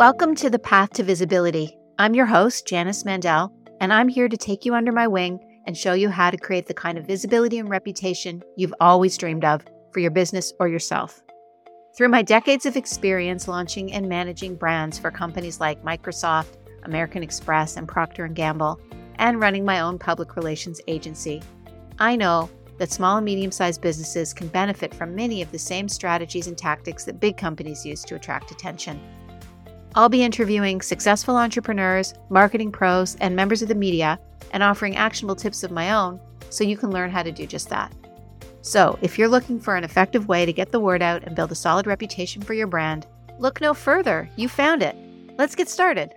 Welcome to the Path to Visibility. I'm your host, Janice Mandel, and I'm here to take you under my wing and show you how to create the kind of visibility and reputation you've always dreamed of for your business or yourself. Through my decades of experience launching and managing brands for companies like Microsoft, American Express, and Procter & Gamble, and running my own public relations agency, I know that small and medium-sized businesses can benefit from many of the same strategies and tactics that big companies use to attract attention. I'll be interviewing successful entrepreneurs, marketing pros, and members of the media and offering actionable tips of my own so you can learn how to do just that. So, if you're looking for an effective way to get the word out and build a solid reputation for your brand, look no further. You found it. Let's get started.